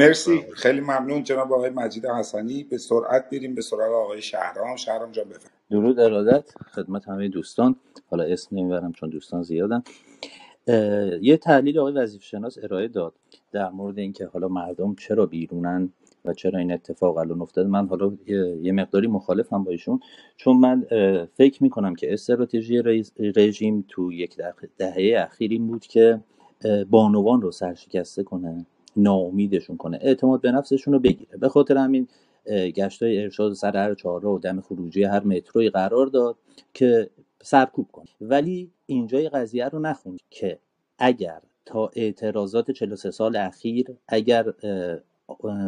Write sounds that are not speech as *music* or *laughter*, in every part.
مرسی. خیلی ممنون جناب آقای مجید حسنی. به سرعت بریم به سراغ آقای شهرام. شهرام جان بفرمایید درود ارادت. خدمت همه دوستان. حالا اسم نمی‌برم چون دوستان زیادن. یه تحلیل آقای وظیفه شناس ارائه داد در مورد اینکه حالا مردم چرا بیرونن و چرا این اتفاق الان افتاده. من حالا یه مقداری مخالفم با ایشون چون من فکر می‌کنم که استراتژی رژیم تو یک دهه اخیر این بود که بانوان رو سرشکسته کنه. ناامیدشون کنه. اعتماد به نفسشون رو بگیره. به خاطر همین گشت های ارشاد سر هر چهار و دم خروجی هر متروی قرار داد که سرکوب کنه. ولی اینجای قضیه رو نخوند که اگر تا اعتراضات 43 سال اخیر اگر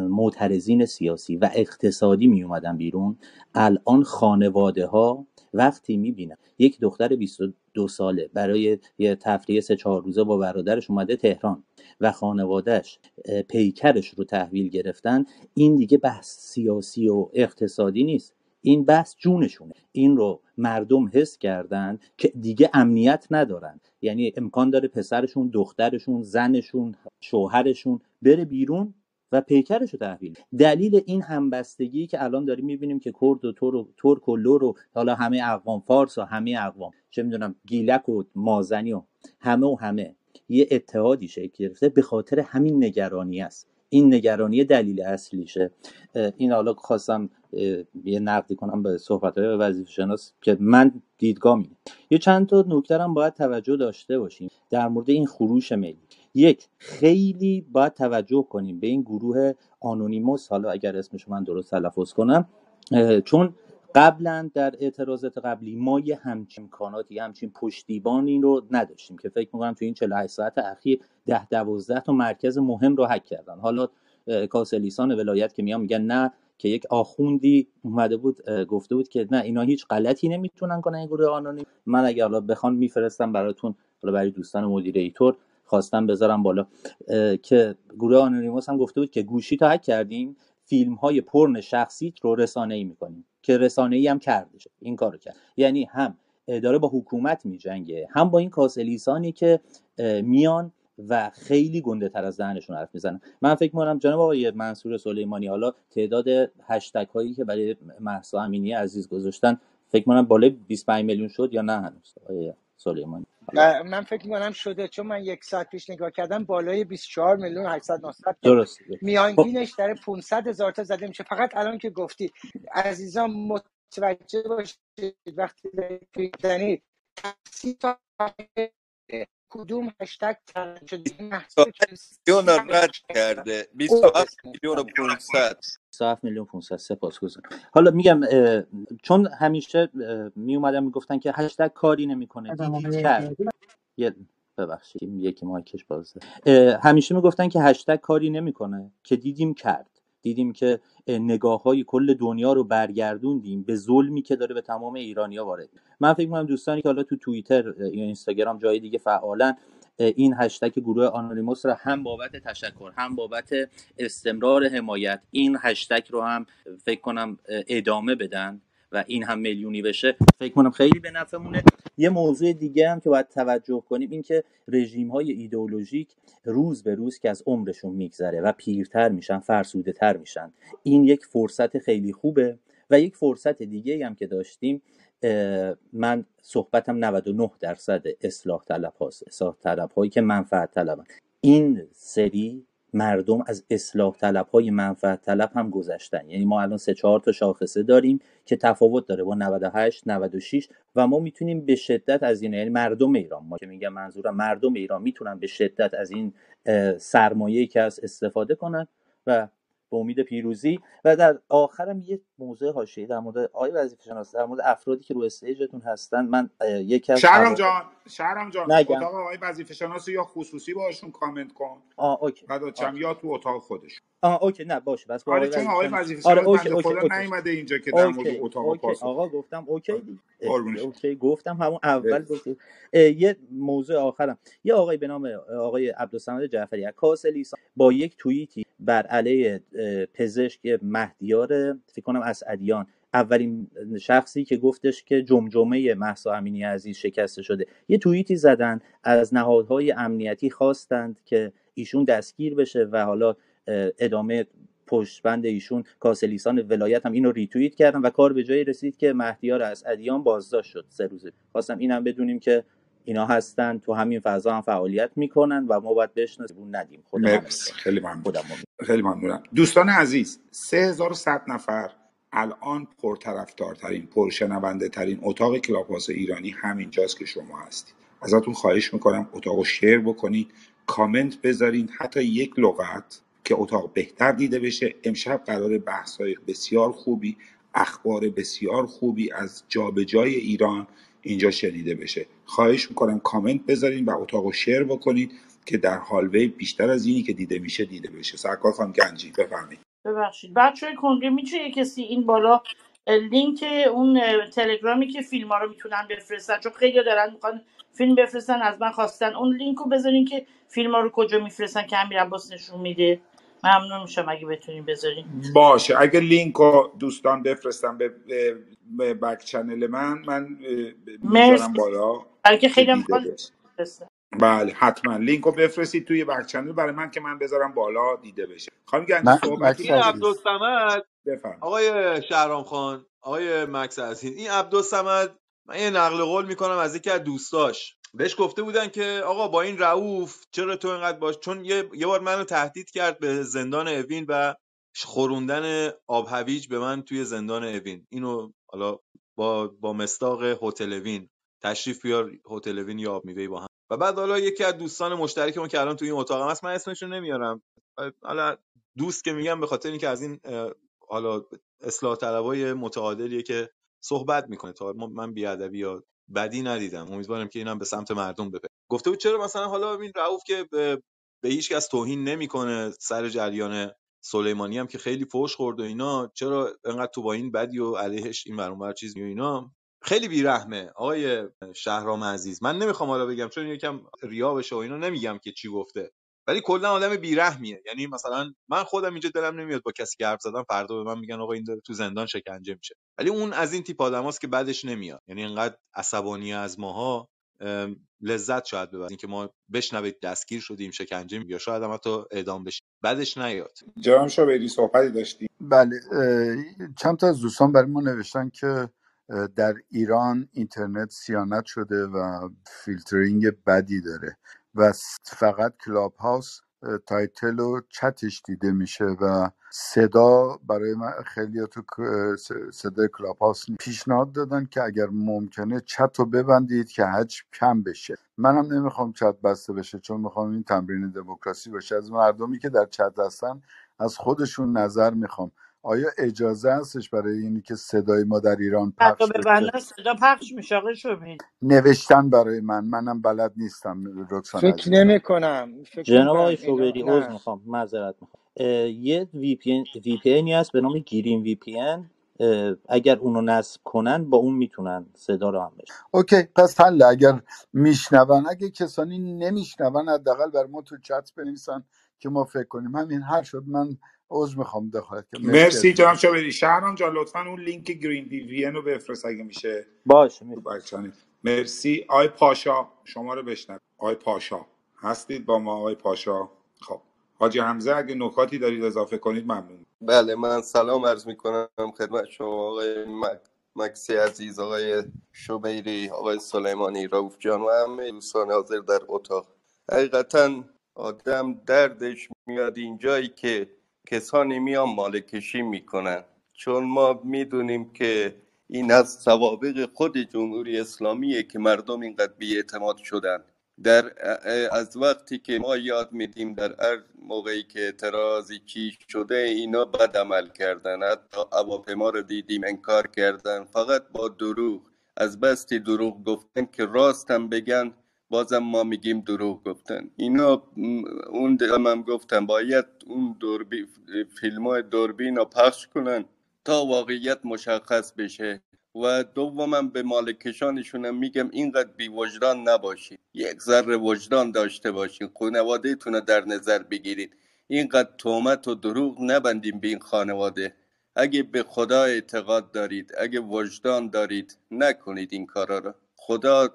معترضین سیاسی و اقتصادی می اومدن بیرون الان خانواده ها وقتی می‌بینن یک دختر 22 ساله. برای یه تفریح سه چهار روزه با برادرش اومده تهران و خانوادهش پیکرش رو تحویل گرفتن. این دیگه بحث سیاسی و اقتصادی نیست. این بحث جونشونه. این رو مردم حس کردن که دیگه امنیت ندارن. یعنی امکان داره پسرشون دخترشون زنشون شوهرشون بره بیرون و پیکرش رو تحویل دلیل این همبستگی که الان داریم می‌بینیم که کرد و ترک و لور و حالا همه اقوام فارس و همه اقوام چه می‌دونم گیلک و مازنی و همه و همه یه اتحادی شکل گرفته به خاطر همین نگرانی است. این نگرانی دلیل اصلیشه. این حالا خواستم یه نقدی کنم به صحبت های وظیفه شناس که من دیدگاه می یه چند تا نکته باید توجه داشته باشیم در مورد این خروش ملی. یک خیلی باید توجه کنیم به این گروه آنونیموس. حالا اگر اسمش من درست تلفظ کنم چون قبلا در اعتراضات قبلی ما یه همچین امکاناتی همچین پشتیبانی رو نداشتیم که فکر می‌کنم تو این 48 ساعت اخیر ده دوازده تا مرکز مهم رو حک کردن. حالا کاسلیسان ولایت که میان میگن نه که یک آخوندی اومده بود گفته بود که نه اینا هیچ غلطی نمی‌تونن کنن این گروه آنونیم. من اگر حالا بخوان میفرستم براتون حالا برای دوستان مدیریتور خواستم بذارم بالا. که گروه آنونیموس هم گفته بود که گوشی تا حک کردیم فیلم های پرن شخصیت رو رسانه ای می‌کنیم که رسانه ای هم کرده این کارو کرد. یعنی هم داره با حکومت میجنگه هم با این کاسلیسانی که میان و خیلی گنده تر از ذهنشون حرف می‌زنن. من فکر می‌کنم جناب آقای منصور سلیمانی حالا تعداد هشتگ هایی که برای محسا امینی عزیز گذاشتن فکر می‌کنم بالای 25 میلیون شد یا نه هنوز آقای سلیمانی؟ من فکر می‌کنم شده چون من یک ساعت پیش نگاه کردم بالای 24 میلیون 800 900 درست میانگینش در 500 هزار تا زده میشه. فقط الان که گفتی عزیزان متوجه باشید وقتی می‌زنید تا کدوم هشتگ میلیون رد کرده. 27 میلیون و 500 27 میلیون 500 سپاسگزارم حالا میگم چون همیشه می اومدن می‌گفتن که هشتگ کاری نمی‌کنه. یه ببخشید یکی مایکش بازه همیشه می‌گفتن که هشتگ کاری نمی‌کنه. که دیدیم کرد. دیدیم که نگاه های کل دنیا رو برگردوندیم به ظلمی که داره به تمام ایرانیا وارد. من فکر می‌کنم دوستانی که حالا تو توییتر یا اینستاگرام جای دیگه فعالن این هشتگ گروه آنونیموس رو هم بابت تشکر هم بابت استمرار حمایت این هشتگ رو هم فکر کنم ادامه بدن. و این هم میلیونی بشه فکر کنم خیلی به نفعمونه. یه موضوع دیگه هم که باید توجه کنیم این که رژیم های ایدئولوژیک روز به روز که از عمرشون میگذره و پیرتر میشن فرسوده تر میشن. این یک فرصت خیلی خوبه و یک فرصت دیگه هم که داشتیم من صحبتم 99 درصد اصلاح طلب هاست اصلاح طلب هایی که منفعت طلبن. این سری مردم از اصلاح طلب های منفعت طلب هم گذشتن. یعنی ما الان سه چهار تا شاخصه داریم که تفاوت داره با 98 96 و ما می‌تونیم به شدت از این یعنی مردم ایران ما که میگم منظورم مردم ایران می‌تونن به شدت از این سرمایه که از استفاده کنن و به امید پیروزی و در آخرم یه موضوع حاشیه‌ای در مورد آقای وظیفه شناس در مورد افرادی که رو استیجتون هستن. من یکی از شهرام جان. شهرام جان نگم. اتاق آقای وظیفه شناس یا خصوصی باشون کامنت کن. آ اوکی. بعد یا تو اتاق خودش. آه اوکی. نه باشه. بس آره چون آقای وظیفه شناس آره اوکی اوکی اوکی. نیومده اینجا که در مورد اتاق اوکی. آقا گفتم اوکی دیگه. اوکی. گفتم همون اول گفتم یه موضوع آخرم. یه آقای به نام آقای عبدالصمد جعفری کاس لیسان با یک توییتی بر علیه پزشک مهدیار فکر کنم اسعدیان اولین شخصی که گفتش که جمجمه محسا امینی عزیز شکسته شده. یه توییتی زدن از نهادهای امنیتی خواستند که ایشون دستگیر بشه و حالا ادامه پشتبند ایشون کاسلیسان ولایت هم اینو ریتوییت کردن و کار به جایی رسید که مهدیار از ادیان بازداشت شد سه روزه. خواستم اینم بدونیم که اینا هستن تو همین فضا هم فعالیت می‌کنن و ما باید بشناسیم ندیم. خود خیلی ممنون. خیلی ممنونم. دوستان عزیز 3100 نفر الان پرطرفدارترین پرشنونده ترین اتاق کلاپاس ایرانی همینجاست که شما هستید. ازتون خواهش می‌کنم اتاق رو شیر بکنید کامنت بذارین حتی یک لغت که اتاق بهتر دیده بشه. امشب قرار بحث های بسیار خوبی اخبار بسیار خوبی از جابجای ایران اینجا شنیده بشه. خواهش می‌کنم کامنت بذارین و اتاق رو شیر بکنید که در هالوی بیشتر از اینی که دیده میشه دیده بشه. سرکار خانم گنجی بفرمایید. ببخشید. بچه های کنگره میشه کسی این بالا لینک اون تلگرامی که فیلم ها رو می‌تونن بفرستن؟ چون خیلی دارن می‌خوان فیلم بفرستن از من خواستن. اون لینک رو بذارین که فیلم ها رو کجا میفرستن که امیر عباس نشون میده. ممنون میشم اگه بتونین بذارین. باشه. اگه لینک رو دوستان بفرستن به, به back channel من من می‌ذارم بالا. بلکه خیلی بله حتما. لینک رو بفرستید توی بک چنل برای من که من بذارم بالا دیده بشه. خانم صحبت این عبدالصمد آقای شهرام خان آقای مکس عزیز. این عبدالصمد من یه نقل قول می‌کنم از یکی از دوستاش. بهش گفته بودن که آقا با این رعوف چرا تو اینقدر باش؟ چون یه, یه بار منو تهدید کرد به زندان اوین و خوروندن آب هویج به من توی زندان اوین. اینو حالا با با مستاق هتل اوین. تشریف بیار هتل اوین یا آب میوه با هم. و بعد حالا یکی از دوستان مشترکمون که الان توی این اتاق هست من اسمش رو نمیارم. حالا دوست که میگم به خاطر اینکه از این حالا اصلاح طلبای متعادلیه که صحبت می‌کنه. تا من بیادبی یا بدی ندیدم. امیدوارم که اینم به سمت مردم بپره گفته بود چرا مثلا حالا این رؤوف که به, به هیچ کس توهین نمی‌کنه سر جریان سلیمانی هم که خیلی فوش خورد و اینا چرا انقدر تو با این بدی و علیهش این ور چیز و اینا؟ خیلی بیرحمه. آقای شهرام عزیز من نمی‌خوام حالا بگم چون یکم ریا بشه و اینا نمیگم که چی گفته. ولی کلا آدم بیرحمیه. یعنی مثلا من خودم اینجا دلم نمیاد با کسی که حرف زدم فردا به من میگن آقا این داره تو زندان شکنجه میشه. ولی اون از این تیپ آدماست که بعدش نمیاد. یعنی انقدر عصبانی از ماها لذت شاید ببرید اینکه ما بشنوید دستگیر شدیم شکنجه یا شاید هم حتی اعدام بشیم بعدش نیاد. جناب شابری صحبتی داشتی؟ بله چند تا از دوستان برای ما نوشتن که در ایران اینترنت صیانت شده و فیلترینگ بدی داره و فقط کلاب هاوس title و چتش دیده میشه و صدا برای من خیلی تو صدای کلاب هاوس پیشنهاد دادن که اگر ممکنه چت رو ببندید که حجم کم بشه. منم نمی‌خوام چت بسته بشه چون می‌خوام این تمرین دموکراسی باشه. از مردمی که در چت هستن از خودشون نظر می‌خوام. آیا اجازه هستش برای اینی که صدای ما در ایران پخش بشه؟ صدا پخش میشه نوشتن برای من. منم بلد نیستم رکسان فکر نمی کنم. جناب آقای شوبری عذر می‌خوام معذرت می‌خوام. یه VPN ی هست به نام Green VPN اگر اونو نصب کنن با اون می‌تونن صدا رو هم بشنون okay پس حل. اگر میشنون اگه کسانی نمیشنون حداقل بر ما تو چت بنویسن که ما فکر کنیم. همین هر شد. من عذر می‌خوام دخالت کنم. مرسی جناب شابری شهرام جان لطفا اون لینک Green VPN رو بفرست اگه میشه. باشه مرسی. آی پاشا شما رو بشنوم آی پاشا. هستید با ما آی پاشا؟ خب. حاجی حمزه اگه نکاتی دارید اضافه کنید ممنون. بله من سلام عرض می‌کنم خدمت شما آقای مکسی عزیز آقای شبیری آقای سلیمانی روف جان و همه دوستان حاضر در اتاق. حقیقتا آدم دردش میاد اینجایی که کسانی میان مالکشی می‌کنن. چون ما می‌دونیم که این از سوابق خود جمهوری اسلامیه که مردم اینقدر بیاعتماد شدن. در از وقتی که ما یاد میدیم در هر موقعی که اعتراضی چی شده اینا بد عمل کردن. حتی هواپیما رو دیدیم انکار کردن. فقط با دروغ. از بستی دروغ گفتن که راستم بگن بازم ما میگیم دروغ گفتن. اینا اون هم گفتن باید اون دوربی فیلم های دوربین رو پخش کنن تا واقعیت مشخص بشه. و دومم به مالکشانشونم میگم اینقدر بی وجدان نباشید. یک ذره وجدان داشته باشین. خانواده تونه در نظر بگیرید. اینقدر تومت و دروغ نبندیم به این خانواده. اگه به خدا اعتقاد دارید اگه وجدان دارید نکنید این کارا رو. خدا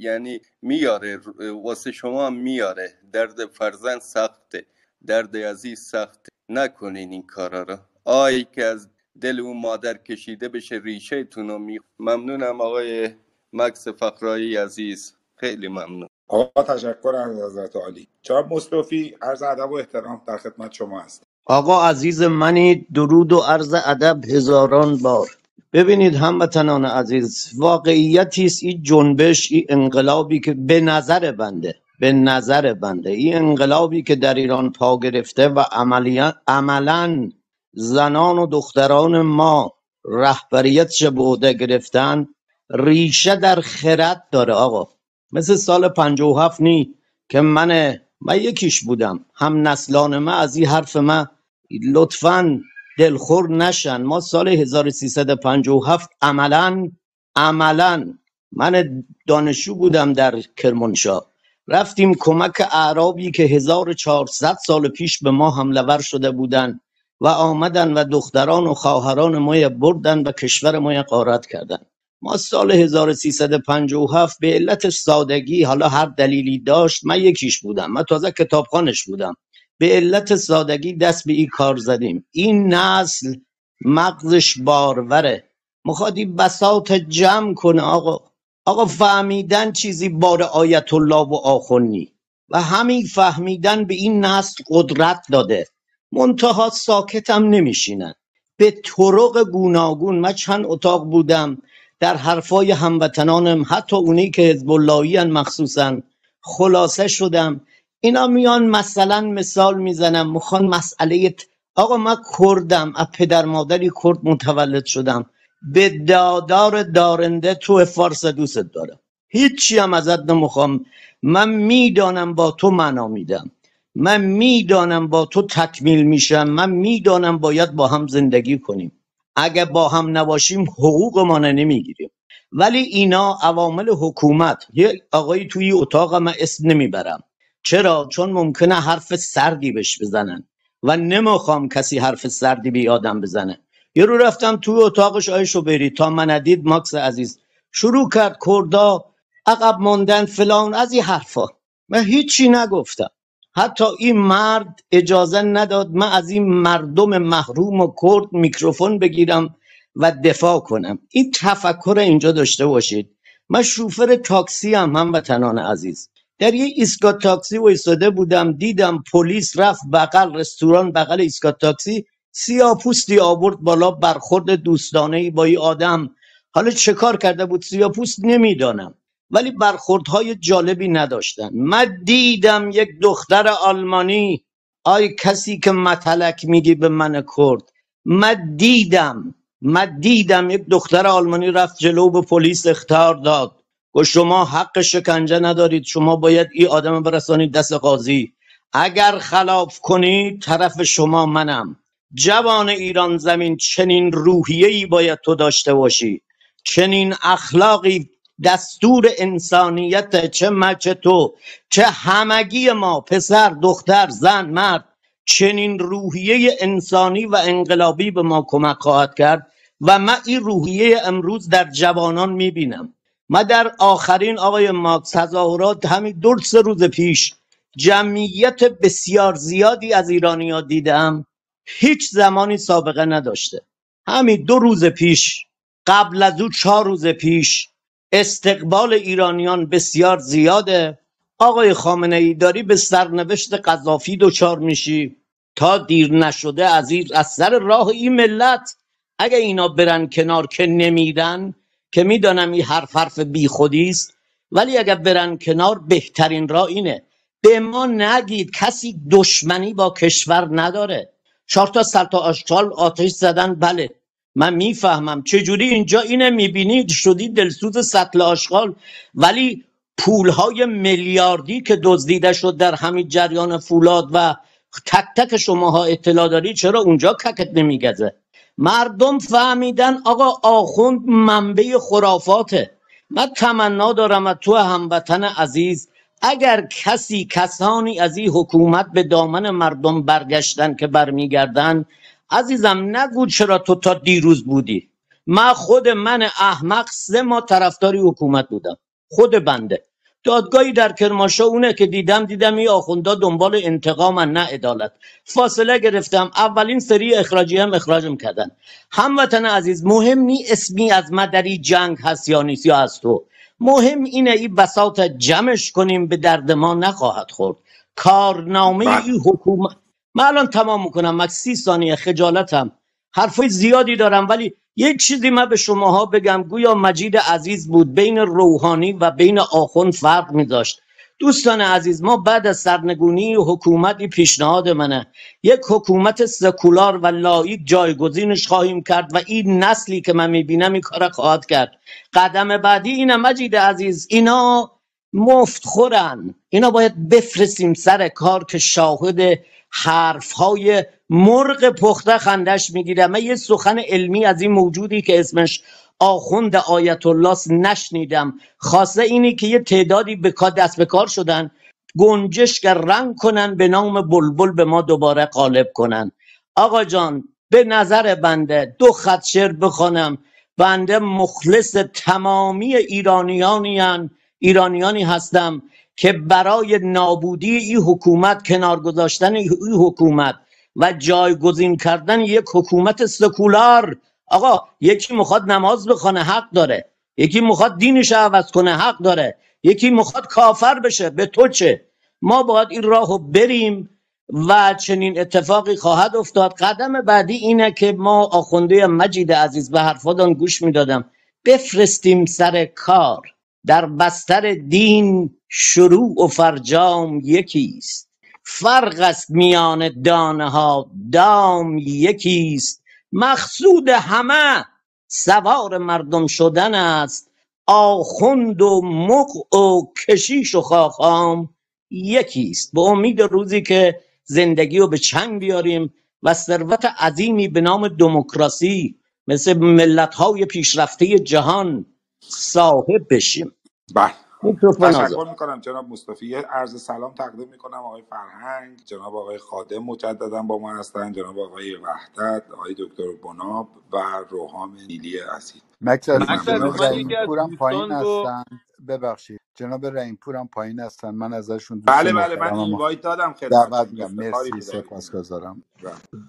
یعنی میاره واسه شما میاره. درد فرزن سخته. درد عزیز سخت نکنین این کارا رو. آی که از دل اون مادر کشیده بشه ریشه تونو می ممنونم آقای مکس فقرایی عزیز. خیلی ممنون. آقا تشکر از حضرت عالی. جناب مصطفی عرض ادب و احترام در خدمت شما است آقا عزیز منی درود و عرض ادب هزاران بار. ببینید هموطنان عزیز واقعیتی است این جنبش این انقلابی که به نظر بنده به نظر بنده این انقلابی که در ایران پا گرفته و عملا زنان و دختران ما رهبریتش به عهده گرفتن ریشه در خرد داره آقا. مثل سال 57 نی که من من یکیش بودم هم نسلان ما از این حرف من. لطفا دلخور نشن. ما سال 1357 عملا عملا. من دانشجو بودم در کرمانشاه. رفتیم کمک اعرابی که 1400 سال پیش به ما حمله ور شده بودن و آمدن و دختران و خواهران ما بردن و کشور ما قارت کردن. ما سال 1357 به علت سادگی حالا هر دلیلی داشت من یکیش بودم. من تازه کتابخانش بودم. به علت سادگی دست به این کار زدیم. این نسل مغزش باروره. مخوادی بساط جمع کنه آقا. آقا فهمیدن چیزی بار آیت الله و آخونی. و همین فهمیدن به این نسل قدرت داده. منتها ساکتم نمیشینن. به طرق گوناگون من چند اتاق بودم. در حرفای هموطنانم حتی اونی که حزب مخصوصا خلاصه شدم. اینا میان مثلا مثال می‌زنم می‌خوان مسئله آقا من کردم از پدر مادری کرد متولد شدم. به دادار دارنده تو فارس دوست دارم. هیچی هم ازت نمی‌خوام. من می‌دانم با تو معنا میدم. من می‌دانم با تو تکمیل میشم. من می‌دانم باید با هم زندگی کنیم. اگه با هم نباشیم حقوق ما نمی‌گیریم. ولی اینا عوامل حکومت. یه آقایی توی اتاق من اسم نمی‌برم. چرا؟ چون ممکنه حرف سردی بهش بزنن. و نمی‌خوام کسی حرف سردی به آدم بزنه. یه رو رفتم توی اتاقش آیشو بری. تا من ندید ماکس عزیز. شروع کرد کردا عقب ماندن فلان از این حرفا. من هیچی نگفتم. حتی این مرد اجازه نداد من از این مردم محروم و کرد میکروفون بگیرم و دفاع کنم. این تفکر اینجا داشته باشید. من شوفر تاکسی هم هموطنان عزیز. در یه ایستگاه تاکسی ایستاده بودم دیدم پلیس رفت بغل رستوران بغل ایستگاه تاکسی سیاپوستی آورد بالا برخورد دوستانه با این آدم. حالا چه کار کرده بود؟ سیاپوست نمی‌دانم. ولی برخوردهای جالبی نداشتن. من دیدم یک دختر آلمانی. آی کسی که متلک میگی به من کرد. من دیدم. من دیدم یک دختر آلمانی رفت جلو به پلیس اختار داد. و شما حق شکنجه ندارید. شما باید این آدم برسانید دست قاضی. اگر خلاف کنید طرف شما منم. جوان ایران زمین چنین روحیه‌ای باید تو داشته باشی. چنین اخلاقی دستور انسانیت چه مچه تو چه همگی ما پسر دختر زن مرد چنین روحیه انسانی و انقلابی به ما کمک خواهد کرد و من این روحیه امروز در جوانان می‌بینم. من در آخرین آقای ماکس تظاهرات همین دو سه روز پیش جمعیت بسیار زیادی از ایرانی ها دیدم. هیچ زمانی سابقه نداشته. همین دو روز پیش قبل از او چهار روز پیش استقبال ایرانیان بسیار زیاده. آقای خامنه ای داری به سرنوشت قذافی دچار میشی؟ تا دیر نشده از, از سر راه این ملت اگه اینا برن کنار که نمیرن که می‌دانم این حرف حرف بی خودی است. ولی اگر برن کنار بهترین راه اینه. به ما نگید کسی دشمنی با کشور نداره. چهار تا سلطا آشغال آتش زدن بله. من می‌فهمم. چجوری اینجا اینه می‌بینید؟ شدی دلسوز سطل آشغال. ولی پولهای میلیاردی که دزدیده شد در همین جریان فولاد و تک تک شماها اطلاع داری چرا اونجا ککت نمیگزه؟ مردم فهمیدن آقا آخوند منبع خرافاته. من تمنا دارم از تو هموطن عزیز. اگر کسی کسانی از این حکومت به دامن مردم برگشتن که برمیگردن عزیزم نگو چرا تو تا دیروز بودی. من خود من احمق سه ما طرفداری حکومت بودم. خود بنده. دادگاهی در کرمانشاه اونه که دیدم دیدم این آخوندا دنبال انتقامن نه عدالت. فاصله گرفتم. اولین سری اخراجی هم اخراجم کردن. هموطن عزیز مهم نی اسمی از مدری جنگ هست یا نیست یا از تو مهم اینه این بساط جمعش کنیم به درد ما نخواهد خورد. کارنامه بله. این حکومت من الان تمام می‌کنم مکس سی ثانیه خجالتم. حرفای زیادی دارم ولی یک چیزی من به شماها بگم گویا مجید عزیز بود بین روحانی و بین آخون فرق میذاشت دوستان عزیز ما بعد از سرنگونی حکومتی پیشنهاد منه. یک حکومت سکولار و لایک جایگزینش خواهیم کرد و این نسلی که من می‌بینم این کار خواهد کرد. قدم بعدی اینه مجید عزیز اینا مفت خورن. اینا باید بفرستیم سر کار که شاهد حرف های مرغ پخته خندش می‌گیره من یه سخن علمی از این موجودی که اسمش آخوند آیت الله نشنیدم. خاصه اینی که یه تعدادی به کار دست به کار شدن گنجشک رنگ کنن به نام بلبل به ما دوباره غالب کنن. آقا جان به نظر بنده دو خط شعر بخوانم بنده مخلص تمامی ایرانیانی ایرانیانی هستم که برای نابودی این حکومت کنار گذاشتن این حکومت و جایگزین کردن یک حکومت سکولار آقا یکی می‌خواد نماز بخونه حق داره. یکی می‌خواد دینش عوض کنه حق داره. یکی می‌خواد کافر بشه به تو چه؟ ما باید این راهو بریم و چنین اتفاقی خواهد افتاد. قدم بعدی اینه که ما آخونده مجید عزیز به حرفادان گوش می‌دادم. بفرستیم سر کار. در بستر دین شروع و فرجام یکیست. فرق است میان دانه ها دام یکیست. مقصود همه سوار مردم شدن است. آخوند و مغ و کشیش و خاخام یکیست. به امید روزی که زندگی رو به چنگ بیاریم و ثروت عظیمی به نام دموکراسی مثل ملت های پیشرفته جهان صاحب بشیم. بله. میکروفون آزاد تشکر می‌کنم جناب مصطفی. عرض سلام تقدیم می‌کنم آقای فرهنگ جناب آقای خادم مجددا با ما هستن جناب آقای وحدت آقای دکتر بناب و روحام نیلی عزیز. مکس من یکی از پورم پایین دوستان رو هستن. ببخشید. جناب رحیم پورم پایین هستن. من ازشون دوست بله بله من اینوایت دادم دعوت خدمتشون میگم. افتخاری مرسی سپاسگزارم.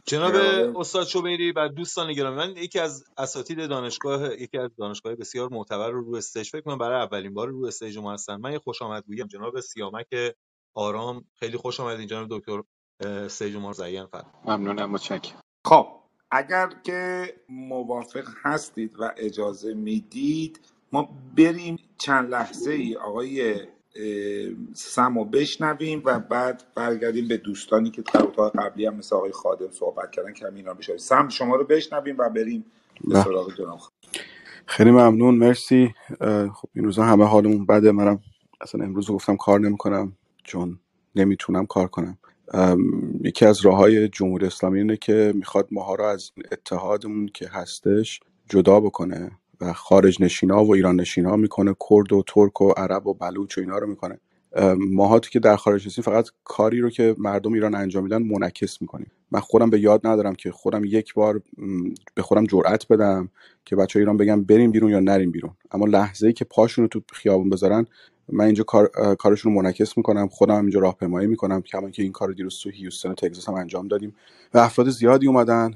جناب استاد شوبیری و دوستان گرامی من یکی از اساتید دانشگاه یکی از دانشگاه بسیار معتبر رو رو stage فکر کنم برای اولین بار رو stage ما هستن. من یه خوش آمدگویی جناب سیامک آرام خیلی خوش آمدین جناب دکتر. stage ما مزین فرمودید ممنونم متشکرم. خب اگر که موافق هستید و اجازه می‌دید ما بریم چند لحظه ای آقای سمو بشنویم و بعد برگردیم به دوستانی که در اتاق قبلی هم مثل آقای خادم صحبت کردن کمی اینا بشنویم. سم شما رو بشنویم و بریم به بله. سراغ جناب. خیلی ممنون مرسی. خب این روزا همه حالمون بده. منم اصلا امروز گفتم کار نمی‌کنم چون نمی‌تونم کار کنم. یکی از راه های جمهوری اسلامی اینه که می‌خواد ماها رو از اتحادمون که هستش جدا بکنه. و خارج نشینا و ایران نشینا می‌کنه کرد و ترک و عرب و بلوچ و اینا رو می‌کنه. ماها که در خارج هستیم فقط کاری رو که مردم ایران انجام میدن منعکس می‌کنیم. من خودم به یاد ندارم که خودم یک بار به خودم جرأت بدم که بچه ایران بگم بریم بیرون یا نریم بیرون. اما لحظه ای که پاشون رو تو خیابون بذارن من اینجا کار کارشون رو منعکس می‌کنم. خودم اینجا راهپیمایی می‌کنم کما که این کار رو دیروز تو هیوستن و تگزاس هم انجام دادیم. و افراد زیادی اومدن.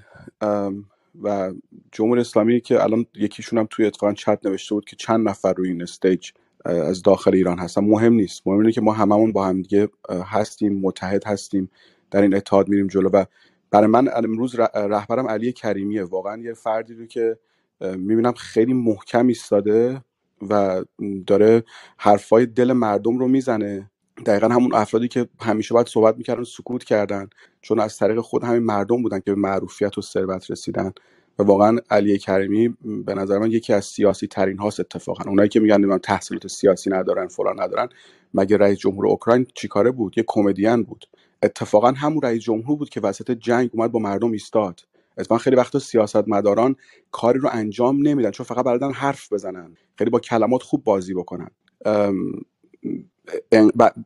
و جمهوری اسلامی که الان یکیشون هم توی اتفاقا چت نوشته بود که چند نفر روی این استیج از داخل ایران هستن. مهم نیست. مهم اینه که ما هممون با هم دیگه هستیم متحد هستیم در این اتحاد میریم جلو. و برای من امروز رهبرم علی کریمیه. واقعا یه فردی رو که می‌بینم خیلی محکم ایستاده و داره حرفای دل مردم رو می‌زنه. دقیقا همون افرادی که همیشه باید صحبت می‌کردن سکوت کردن. چون از طریق خود همین مردم بودن که به معروفیت و ثروت رسیدن. و واقعا علی کریمی به نظر من یکی از سیاسی ترین هاست اتفاقا. اونایی که میگن من تحصیلات سیاسی ندارن فلان ندارن. مگه رئیس جمهور اوکراین چیکاره بود؟ یه کمدین بود. اتفاقا همون رئیس جمهور بود که وسط جنگ اومد با مردم ایستاد. اتفاقا خیلی وقتا سیاستمداران کاری رو انجام نمیدن چون فقط بلدن حرف بزنن. خیلی با کلمات خوب بازی بکنن.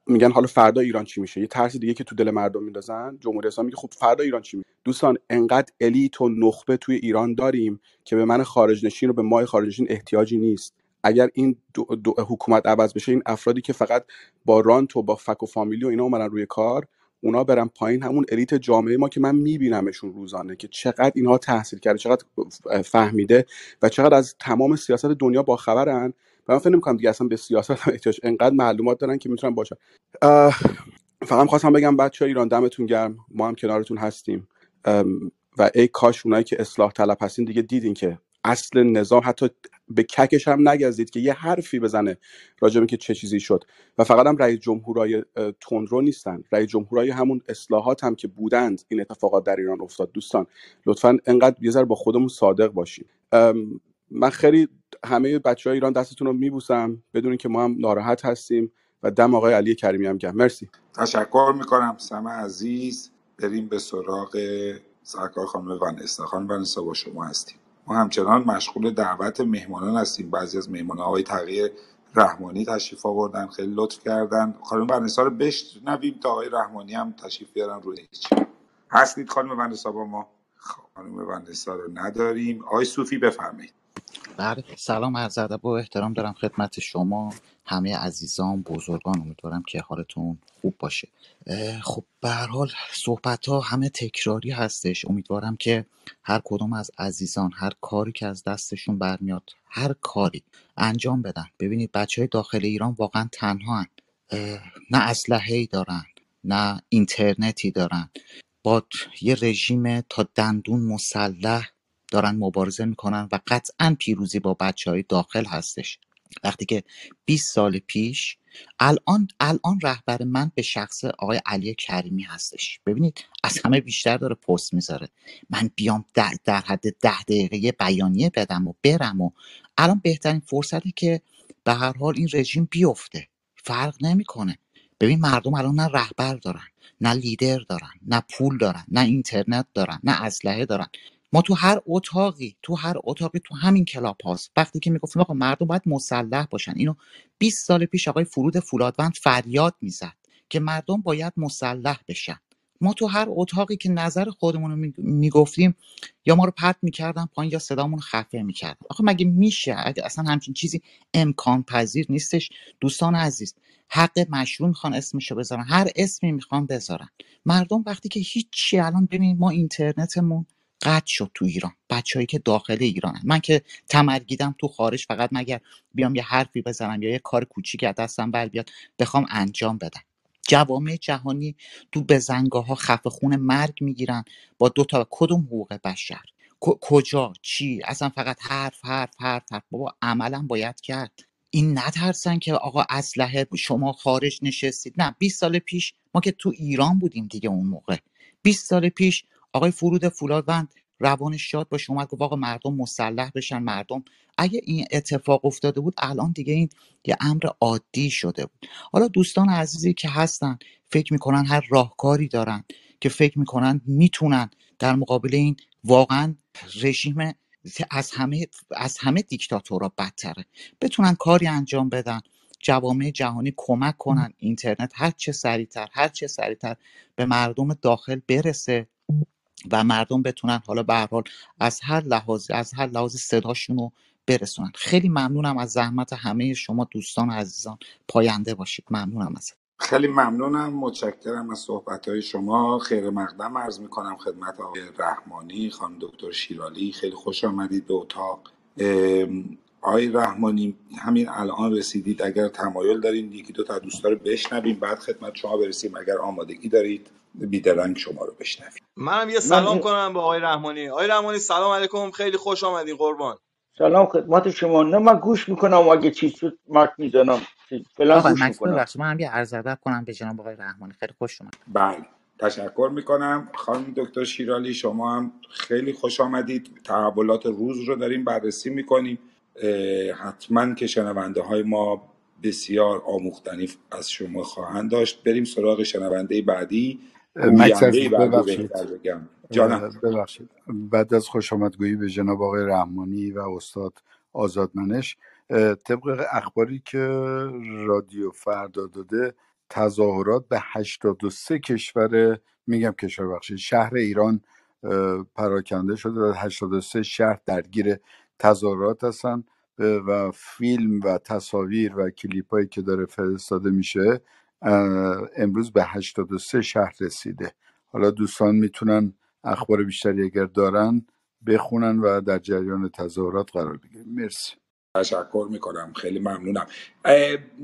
میگن حالا فردا ایران چی میشه؟ یه ترس دیگه که تو دل مردم میندازن جمهوری اسلامی میگه خب فردا ایران چی میشه؟ دوستان انقدر الیت و نخبه توی ایران داریم که به من خارج نشین و به مای خارج نشین احتیاجی نیست. اگر این دو, دو حکومت عوض بشه این افرادی که فقط با رانت و با فک و فامیلی و اینا اومدن روی کار اونا برن پایین همون الیت جامعه ما که من میبینمشون روزانه که چقدر اینها تحصیل کرده چقدر فهمیده و چقدر از تمام سیاست دنیا با خبرن و فکر نمی‌کنم دیگه اصلا به سیاست هم احتیاج انقدر معلومات دارن که می‌تونن باشن فقط خواستم بگم بچه ایران دمتون گرم. ما هم کنارتون هستیم. و ای کاش اونایی که اصلاح طلب هستین دیگه دیدین که اصل نظام حتی به ککش هم نگزید که یه حرفی بزنه راجع اینکه چه چیزی شد. و فقط هم رئیس جمهورای تندرو نیستن. رئیس جمهورای همون اصلاحات هم که بودند این اتفاقات در ایران افتاد. دوستان لطفا انقدر یه با خودمون صادق باشیم من خیلی همه بچه های ایران دستتون رو میبوسم بدونین که ما هم ناراحت هستیم و دم آقای علی کریمی هم گرم. مرسی. تشکر می‌کنم سم عزیز. بریم به سراغ سرکار خانم ونستا خانم ونستا با شما هستیم. ما همچنان مشغول دعوت مهمانان هستیم. بعضی از مهمانان های تغییر رحمانی تشریف آوردن خیلی لطف کردن. خانم ونستا رو بشنویم تا آقای رحمانی هم تشریف بیارن روی هیچ هستید خانم ونستا با ما؟ خب، خانم ونستا رو نداریم. آقای صوفی بفرمایید. بله. سلام عرض ادب و احترام دارم خدمت شما. همه عزیزان بزرگان امیدوارم که حالتون خوب باشه. خب به هر حال صحبت ها همه تکراری هستش. امیدوارم که هر کدوم از عزیزان هر کاری که از دستشون برمیاد هر کاری انجام بدن. ببینید بچه های داخل ایران واقعا تنها هن. نه اسلحه ای دارن نه اینترنتی دارن. با یه رژیم تا دندون مسلح دارن مبارزه می‌کنن و قطعا پیروزی با بچه های داخل هستش. وقتی که 20 سال پیش الان الان رهبر من به شخص آقای علی کریمی هستش. ببینید از همه بیشتر داره پست می‌ذاره. من بیام در, در حد ده دقیقه بیانیه بدم و برم و الان بهترین فرصته که به هر حال این رژیم بیفته. فرق نمی‌کنه. ببین مردم الان نه رهبر دارن نه لیدر دارن نه پول دارن نه اینترنت دارن نه اسلحه دارن. ما تو هر اتاقی تو هر اتاقی تو همین کلاب هاست. وقتی که می‌گفتیم آقا مردم باید مسلح باشن. اینو 20 سال پیش آقای فرود فولادوند فریاد می‌زد که مردم باید مسلح بشن. ما تو هر اتاقی که نظر خودمون رو می‌گفتیم یا ما رو پرت می‌کردن پایین یا صدامون خفه می‌کردن. آخه مگه میشه؟ اگه اصلا همچین چیزی امکان پذیر نیستش. دوستان عزیز حق مشروع می‌خوان اسمشو بذارن. هر اسمی می‌خوان بذارن. مردم وقتی که هیچی الان ببینید ما اینترنتمون قطع شد تو ایران. بچههایی که داخل ایرانن. من که تمرگیدم تو خارج فقط مگر بیام یه حرفی بزنم یا یه کار کوچیکی از دستم بر بیاد بخوام انجام بدم. جوامع جهانی تو بزنگاه ها خفه خون مرگ می‌گیرن با دو تا کدوم حقوق بشر؟ کجا؟ چی؟ اصلا فقط حرف حرف حرف حرف. بابا عملا باید کرد. این نترسن که آقا اسلحه شما خارج نشستید. نه 20 سال پیش ما که تو ایران بودیم دیگه اون موقع. 20 سال پیش آقای فرود فولادوند روانش شاد باشه. اومد گفت آقا مردم مسلح بشن مردم. اگه این اتفاق افتاده بود الان دیگه این یه امر عادی شده بود. حالا دوستان عزیزی که هستن فکر می‌کنن هر راهکاری دارن که فکر می‌کنن می‌تونن در مقابل این واقعا رژیم از همه از همه دیکتاتورها بدتره. بتونن کاری انجام بدن جوامع جهانی کمک کنن اینترنت هر چه سریعتر هر چه سریعتر به مردم داخل برسه. و مردم بتونن حالا به حال از هر لحاظ از هر لحاظ صداشون رو برسونن. خیلی ممنونم از زحمت همه شما دوستان و عزیزان. پاینده باشید. ممنونم از خیلی ممنونم. متشکرم از صحبت های شما. خیر مقدم عرض می‌کنم خدمت آقای رحمانی خانم دکتر شیرالی. خیلی خوش آمدید به اتاق. آقای رحمانی همین الان رسیدید اگر تمایل دارین یکی دو تا دوستا رو بشنویم بعد خدمت شما برسیم اگر آمادگی دارید بیدرنگ شما رو بشنویم. منم یه من سلام کنم به آقای رحمانی. آقای رحمانی سلام علیکم. خیلی خوش آمدین قربان. سلام خدمت شما. نه من گوش می‌کنم اگه چیز شد مک می‌زنم. آقا گوش می‌کنم. من هم یه عرض ادب کنم به جناب آقای رحمانی. خیلی خوش اومد. بله تشکر می‌کنم. خانم دکتر شیرالی شما هم خیلی خوش آمدید. تحولات روز رو داریم بررسی می‌کنیم. حتما که شنونده های ما بسیار آموختنی از شما خواهند داشت. بریم سراغ شنونده بعدی. مکس گوینده عزیز بعدی ببخشید. ببخشید. بعد از خوش آمدگویی به جناب آقای رحمانی و استاد آزادمنش طبق اخباری که رادیو فردا داده تظاهرات به 83 کشور میگم کشور بخشید شهر ایران پراکنده شده و 83 شهر درگیر تظاهرات هستن و فیلم و تصاویر و کلیپ هایی که داره فرستاده میشه امروز به 83 شهر رسیده. حالا دوستان می‌تونن اخبار بیشتری اگر دارن بخونن و در جریان تظاهرات قرار بگیرن. مرسی. تشکر می‌کنم. خیلی ممنونم.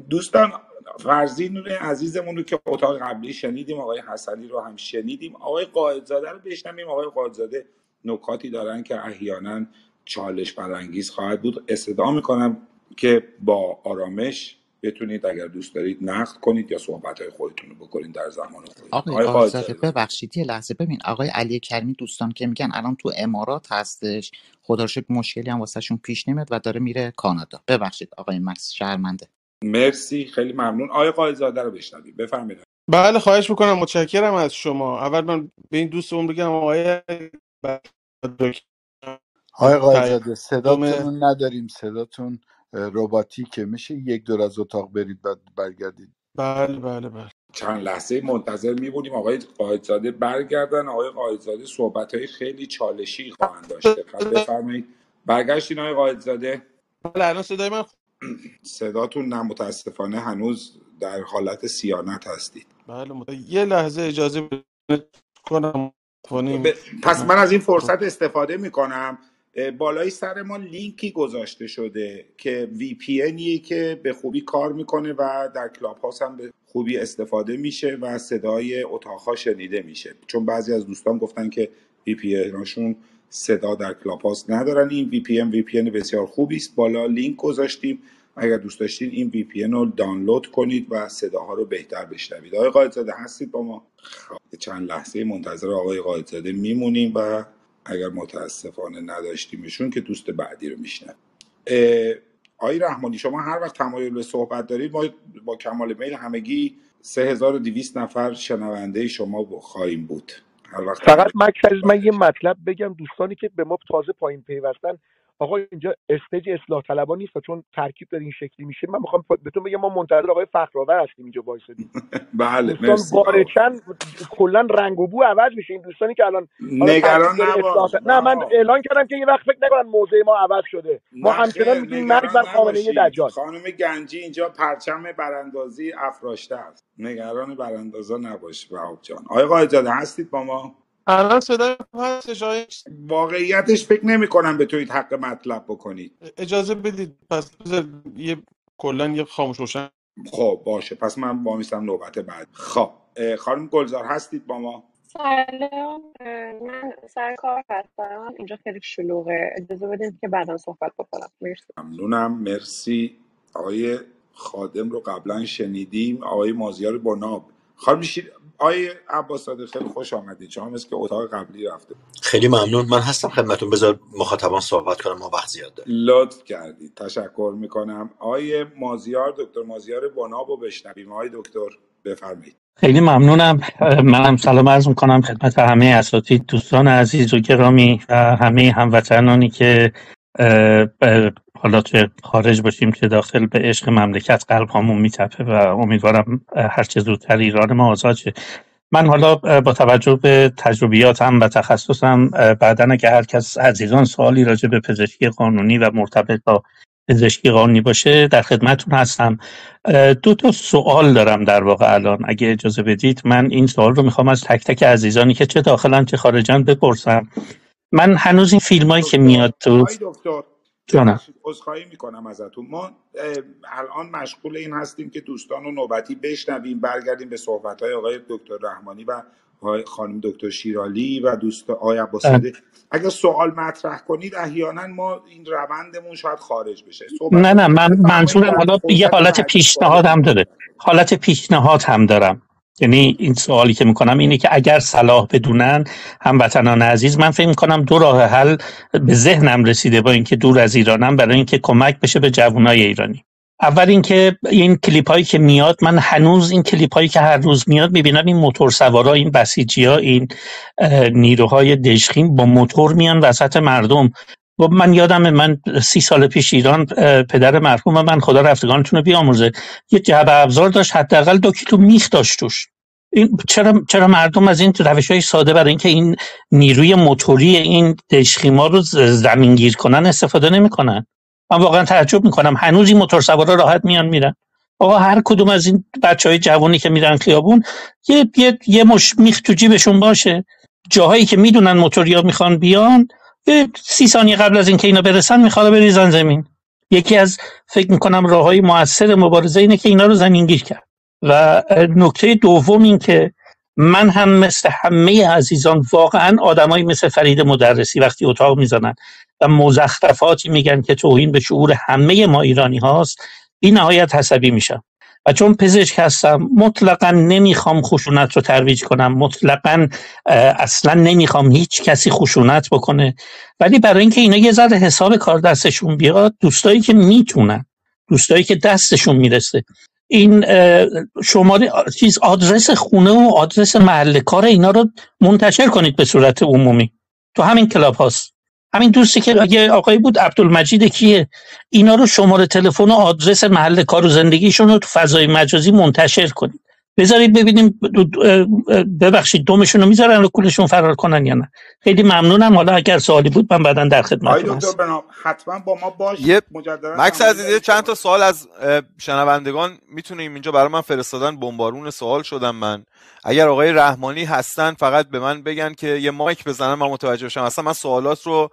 دوستان فرزین عزیزمون رو که اتاق قبلی شنیدیم آقای حسنی رو هم شنیدیم. آقای قائدزاده رو بشنویم. آقای قائدزاده نکاتی دارن که احیانا چالش برانگیز خواهد بود. استدعا می‌کنم که با آرامش بتونید اگر دوست دارید نقد کنید یا صحبت های خودتون رو بکنید در زمان خودتون. آقای آزاده ببخشید یه لحظه. ببین آقای علی کریمی دوستان که میگن الان تو امارات هستش. خدا مشکلی هم واسهشون پیش نمیاد و داره میره کانادا. ببخشید آقای مکس شرمنده. مرسی خیلی ممنون. آقای قایزاده رو بشنوید بفرمایید. بله خواهش می‌کنم. متشکرم از شما. اول من به این دوستمون بگم آقای آقای قایزاده صداتون نداریم. صداتون رباتیکه. میشه یک دور از اتاق برید بعد برگردید. بله بله بله. چند لحظه منتظر میبودیم آقای قایدزاده برگردن. آقای قایدزاده صحبت های خیلی چالشی خواهند داشت. بفرمایید. برگشتین آقای قایدزاده بله الان صدای من صداتون نه متاسفانه هنوز در حالت سیانت هستید. بله مت... یه لحظه اجازه کنم پس من از این فرصت استفاده می‌کنم. بالای سر ما لینکی گذاشته شده که VPN که به خوبی کار می‌کنه و در کلاب هاوس هم به خوبی استفاده میشه و صدای اتاقها شنیده میشه. چون بعضی از دوستان گفتن که VPN صدا در کلاب هاوس ندارن. این وی پی وی پی بسیار خوبی است. بالا لینک گذاشتیم. اگر دوست داشتین این وی پی رو دانلود کنید و صداها رو بهتر بشنوید. آقای قایدزاده هستید با ما؟ خب، چند لحظه منتظر آقای قایدزاده میمونیم و اگر متاسفانه نداشتیمشون که دوست بعدی رو میشنم آقای رحمانی شما هر وقت تمایل به صحبت دارید ما با کمال میل همگی 3200 نفر شنونده شما خواهیم بود. هر وقت فقط مکس من یه مطلب بگم. دوستانی که به ما تازه پایین پیوستن آقا اینجا استیج اصلاح طلبا نیست چون ترکیب داره این شکلی میشه. من می‌خوام بهتون بگم ما منتظر آقای فخرآور هستیم اینجا وایسادیم *laughs* بله دوستان بارچن کلا رنگ و بو عوض میشه. این دوستانی که الان نگران نباش. نه من اعلان کردم که یه وقت فکر نکنن موضع ما عوض شده. ما همچنان میگیم مرگ بر خامنه دجال. خانم گنجی اینجا پرچم براندازی افراشته است. نگران براندازا نباش بهاب جان. آقای قائدزاده هستید با ما؟ الان صدای هستش واقعیتش فکر نمی کنم بتونید حق مطلب بکنید. اجازه بدید. پس یه کلا یه خاموش روشن خب باشه. پس من با میستم نوبت بعد. خب خانم گلزار هستید با ما؟ سلام. من سر کار هستم. اینجا خیلی شلوغه. اجازه بدید که بعدا صحبت بکنم. مرسی. ممنونم. مرسی. آقای خادم رو قبلا شنیدیم. آقای مازیار بناب خانم شیر آقای عباس خیلی خوش آمدید. شما مثل که اتاق قبلی رفته. خیلی ممنون. من هستم خدمتون. بذار مخاطبان صحبت کنم. ما وقت زیاد داریم. لطف کردید. تشکر می‌کنم. آقای مازیار دکتر مازیار بناب رو بشنویم. آقای دکتر بفرمایید. خیلی ممنونم. منم سلام عرض می‌کنم خدمت همه اساتید دوستان عزیز و گرامی و همه هموطنانی که حالا چه خارج باشیم چه داخل به عشق مملکت قلب همون میتپه و امیدوارم هرچه زودتر ایران ما آزاد شه. من حالا با توجه به تجربیاتم و تخصصم بعدا اگه هر کس عزیزان سوالی راجع به پزشکی قانونی و مرتبط با پزشکی قانونی باشه در خدمتون هستم. دو تا سوال دارم در واقع الان. اگه اجازه بدید من این سوال رو می‌خوام از تک تک عزیزانی که چه داخلن چه خارجن بپرسم. من هنوز این فیلم هایی که میاد تو دکتر. جانم. عذرخواهی می‌کنم ازتون. ما الان مشغول این هستیم که دوستان رو نوبتی بشنویم برگردیم به صحبت های آقای دکتر رحمانی و خانم دکتر شیرالی و دوست آقای عباسده اگر سوال مطرح کنید احیانا ما این روندمون شاید خارج بشه. نه نه من منظورم حالا یه حالت پیشنهاد هم داره. حالت پیشنهاد هم دارم. یعنی این سوالی که می‌کنم اینه که اگر صلاح بدونن هموطنان عزیز من فکر می‌کنم دو راه حل به ذهنم رسیده با اینکه دور از ایرانم برای اینکه کمک بشه به جوانای ایرانی. اول اینکه این کلیپ هایی که میاد من هنوز این کلیپ هایی که هر روز میاد می‌بینم این موتور سوارا این بسیجی ها این نیروهای دشخیم با موتور میان وسط مردم. و من یادم من سی سال پیش ایران پدر مرحوم من خدا رفتگانتون رو بیامرزه. یه جعبه ابزار داشت حداقل دو کیلو میخ داشت توش. این چرا چرا مردم از این روش های ساده برای اینکه این نیروی موتوری این دشخیما رو زمینگیر کنن استفاده نمی‌کنن؟ من واقعا تعجب می‌کنم. هنوز این موتور سوارا راحت میان میرن. آقا هر کدوم از این بچه های جوانی که میرن خیابون یه یه یه مش میخ تو جیبشون باشه. جاهایی که می‌دونن موتوریا می‌خوان بیان سی ثانیه قبل از اینکه اینا برسن می‌خواد بریزن زمین. یکی از فکر می‌کنم راه های موثر مبارزه اینه که اینا رو زمینگیر کرد. و نکته دوم این که من هم مثل همه عزیزان واقعا آدمایی مثل فرید مدرسی وقتی اتاق می‌زنن و مزخرفاتی میگن که توهین به شعور همه ما ایرانی هاست بی نهایت عصبی میشم. چون پزشک هستم مطلقا نمی‌خوام خشونت رو ترویج کنم. مطلقا اصلا نمی‌خوام هیچ کسی خشونت بکنه. ولی برای اینکه اینا یه ذره حساب کار دستشون بیاد دوستایی که می‌تونن دوستایی که دستشون می‌رسه. این شماره چیز آدرس خونه و آدرس محل کار اینا رو منتشر کنید به صورت عمومی. تو همین کلاب هاست. همین دوستی که یه آقایی بود عبدالمجید کیه؟ اینا رو شماره تلفن و آدرس محل کار و زندگیشون رو تو فضای مجازی منتشر کنید. بذارید ببینیم ببخشید دومشون رو می‌ذارن رو کولشون فرار کنن یا نه؟ خیلی ممنونم. حالا اگر سوالی بود من بعدا در خدمت هستم. حتما با ما باش. یه مکس عزیزی چند تا سوال از شنوندگان می‌تونیم اینجا برای من فرستادن؟ بمبارون سوال شدم من. اگر آقای رحمانی هستن فقط به من بگن که یه مایک بزنن من متوجه بشم. اصلا من سوالات رو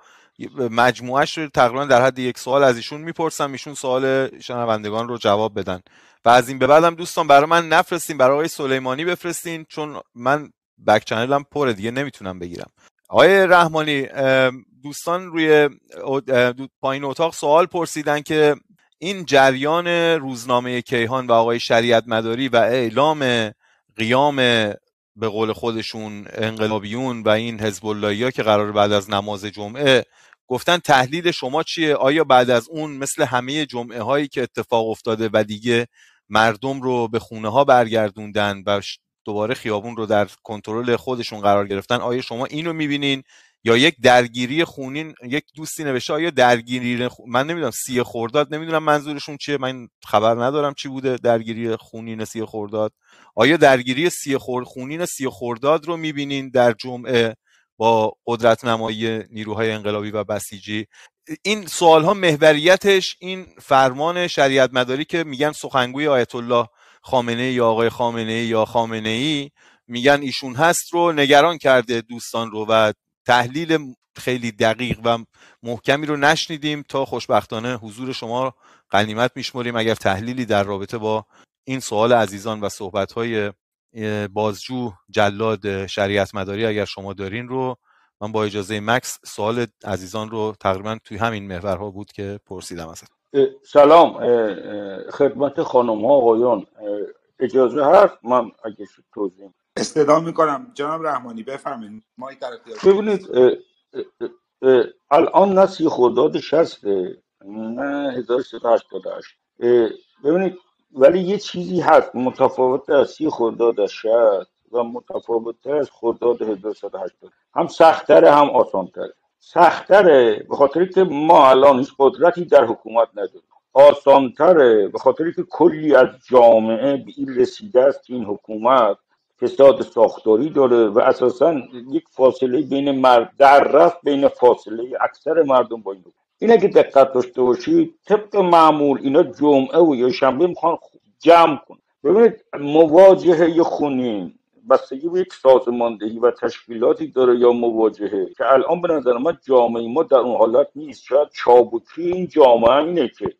مجموعش رو تقریبا در حد یک سوال از ایشون می‌پرسم. ایشون سوال شنوندگان رو جواب بدن. و از این به بعدم دوستان برای من نفرستین برای آقای سلیمانی بفرستین چون من بک چنلم پره دیگه نمی‌تونم بگیرم. آقای رحمانی دوستان روی پایین اتاق سوال پرسیدن که این جریان روزنامه کیهان و آقای شریعت مداری و اعلام قیام به قول خودشون انقلابیون و این حزب ها که قرار بعد از نماز جمعه گفتن تحلیل شما چیه؟ آیا بعد از اون مثل همه جمعه هایی که اتفاق افتاده و دیگه مردم رو به خونه ها برگردوندن و دوباره خیابون رو در کنترل خودشون قرار گرفتن آیا شما اینو می‌بینین؟ یا یک درگیری خونین یک دوستی نوشته آیا درگیری من نمی‌دونم سی خورداد نمی‌دونم منظورشون چیه من خبر ندارم چی بوده درگیری خونین سی خورداد آیا درگیری سی خور... خونین سی خورداد رو می‌بینین در جمعه با قدرت نمایی نیروهای انقلابی و بسیجی؟ این سوال ها محوریتش این فرمان شریعت مداری که میگن سخنگوی آیت الله خامنه یا آقای خامنه یا خامنه ای میگن ایشون هست رو نگران کرده دوستان رو و تحلیل خیلی دقیق و محکمی رو نشنیدیم تا خوشبختانه حضور شما قنیمت میشمریم. اگر تحلیلی در رابطه با این سوال عزیزان و صحبت های بازجو جلاد شریعت مداری اگر شما دارین رو من با اجازه مکس سوال عزیزان رو تقریبا توی همین محورها بود که پرسیدم ازت. سلام خدمت خانم ها آقایان اجازه هست؟ من اگه توضیح استدام می‌کنم. جناب رحمانی بفرمایید. ما ببینید الان نه سی خرداد شسته نه 1388 ببینید ولی یه چیزی هست. متفاوت از سی خرداد شست و متفاوت از خرداد 1380 هم سختره هم آسانتره. سختره به خاطر که ما الان هیچ قدرتی در حکومت نداریم. آسانتره به خاطر که کلی از جامعه به این رسیده است این حکومت فساد ساختاری داره و اساسا یک فاصله بین مرد در رفت بین فاصله اکثر مردم با این این اگه دقت داشته باشید طبق معمول اینا جمعه و یا شنبه می‌خوان جمع کن ببینید مواجهه خونین بستگی به یک سازماندهی و تشکیلاتی داره یا مواجهه که الان به نظر من جامعه ما در اون حالت نیست. شاید چابکی این جامعه اینه که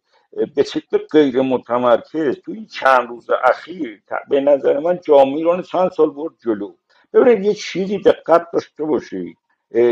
به شکل غیر متمرکز توی این چند روز اخیر به نظر من جامعه ایران چند سال برد جلو. ببینید یه چیزی دقت داشته باشید.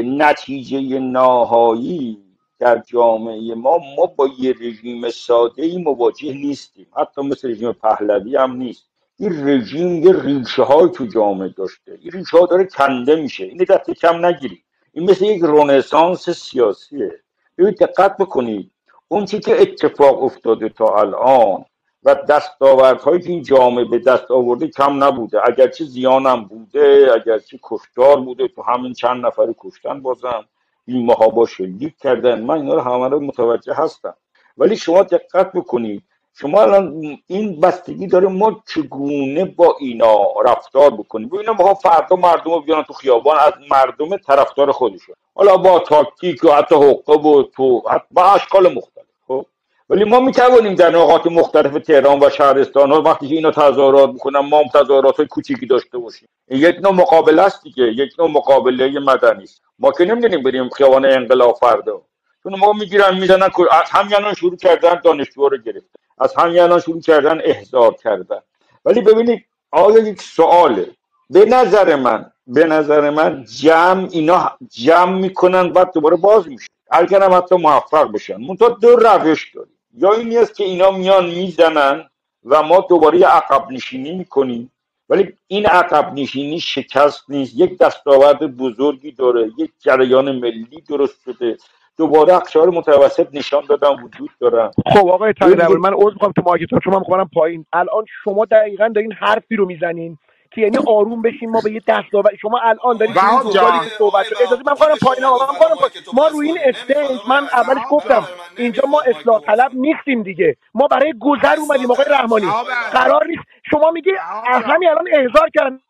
نتیجه نهایی در جامعه ما ما با یه رژیم ساده ای مواجه نیستیم. حتی مثل رژیم پهلوی هم نیست. این رژیم یه ریشه های تو جامعه داشته. این ریشه ها داره کنده میشه. این دست کم نگیرید. این مثل یک رونسانس سیاسیه. ببینید دقت بکنید. اون چی که اتفاق افتاده تا الان و دستاوردهایی که این جامعه به دست آورده کم نبوده. اگرچه زیانم بوده اگرچه کشتار بوده تو همین چند نفر کشتن بازم این ماها با شلیک کردن. من اینا رو همه متوجه هستم. ولی شما دقت بکنید. شما الان این بستگی داره ما چگونه با اینا رفتار بکنیم؟ و اینا ما فردا مردم رو بیان تو خیابان از مردم طرفدار خودشون. حالا با تاکتیک و حتی حقوق و تو با اشکال مختلف خب؟ ولی ما می‌توانیم در نقاط مختلف تهران و شهرستان ها وقتی که اینا تظاهرات می‌کنن ما هم تظاهرات های کوچیکی داشته باشیم. یک نوع مقابله است دیگه یک نوع مقابله مدنی است. ما که نمی‌دونیم بریم خیابان انقلاب فردا. چون ما می‌گیرن می‌زنن همین شروع کردن دانشجو رو گرفت از همین الان شروع کردن احضار کردن. ولی ببینید آیا یک سواله. به نظر من به نظر من جمع اینا جمع می‌کنن بعد دوباره باز میشه. اگر هم حتی موفق بشن. منتها دو روش داریم. یا این است که اینا میان می‌زنن و ما دوباره عقب نشینی می‌کنیم. ولی این عقب نشینی شکست نیست. یک دستاورد بزرگی داره. یک جریان ملی درست شده. دوباره اقشار متوسط نشان دادن وجود دارن خب آقای تقییر من عذر می‌خوام تو مارکتور شما می‌خوام پایین. الان شما دقیقا دارین حرفی رو می‌زنین که یعنی آروم بشین ما به یه دست شما الان دارید صحبت اجازه من خواهم پایین آقا من خواهم ما روی این استیج من اولش گفتم اینجا ما اصلاح طلب نیستیم دیگه. ما برای گذر اومدیم آقای رحمانی. قرار نیست. شما میگی همین الان احضار کردن.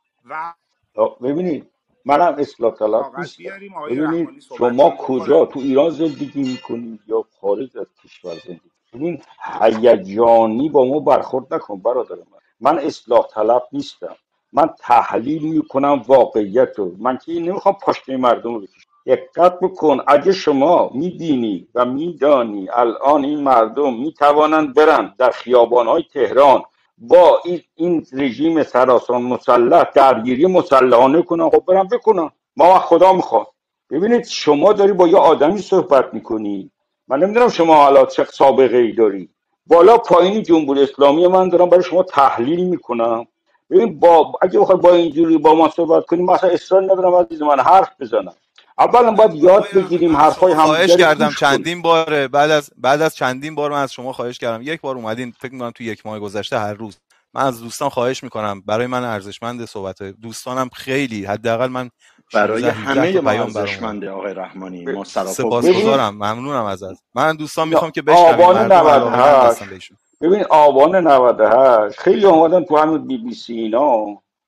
ببینید منم اصلاح طلب نیستم. ببینید شما کجا تو ایران زندگی می‌کنید یا خارج از کشور زندگی ببین هیجانی با ما برخورد نکن برادر من. من اصلاح طلب نیستم. من تحلیل می‌کنم واقعیت رو. من که نمی‌خوام پاشنه مردم رو دقت بکن اگه شما می‌بینی و میدانی الان این مردم می‌توانند برن در خیابانهای تهران با این, رژیم سراسان مسلح درگیری مسلحانه کنن. خب برن بکنن. ما خدا می‌خواد. ببینید شما داری با یه آدمی صحبت می‌کنی. من نمی‌دونم شما حالا چه سابقه ای داری. بالا پایین جمهوری اسلامی من دارم برای شما تحلیل می‌کنم. ببین با اگه بخوای با اینجوری با ما صحبت کنیم مثلا اصرار ندارم عزیز من حرف بزنم. اولا باید یاد بگیریم حرفای هم خواهش کردم. چندین بار بعد از بعد از چندین بار من از شما خواهش کردم. یک بار اومدین فکر می‌کنم تو یک ماه گذشته هر روز. من از دوستان خواهش می‌کنم. برای من ارزشمند صحبت. دوستانم خیلی حداقل من برای همه ما ارزشمنده آقای رحمانی. ما سپاسگزارم. ممنونم ازت. من دوستان می‌خوام که بشنویم. آبان 98 ببین آبان 98 خیلی اومدن تو همین بی بی سی اینا.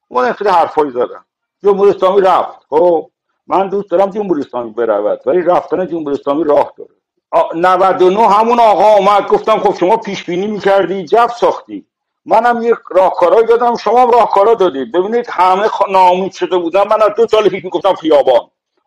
اون خیلی حرفایی زدن جمهوری اسلامی رفت. خب؟ من دوست دارم جمهوری اسلامی برود ولی رفتن جمهوری اسلامی راه داره. 99 همون آقا اومد گفتم خب شما پیش بینی می‌کردی جف ساختی. منم یک راهکارایی دادم شما هم راهکارا دادید. ببینید همه خ... ناامید شده بودن من از دو سال پیش می‌گفتم خیابان.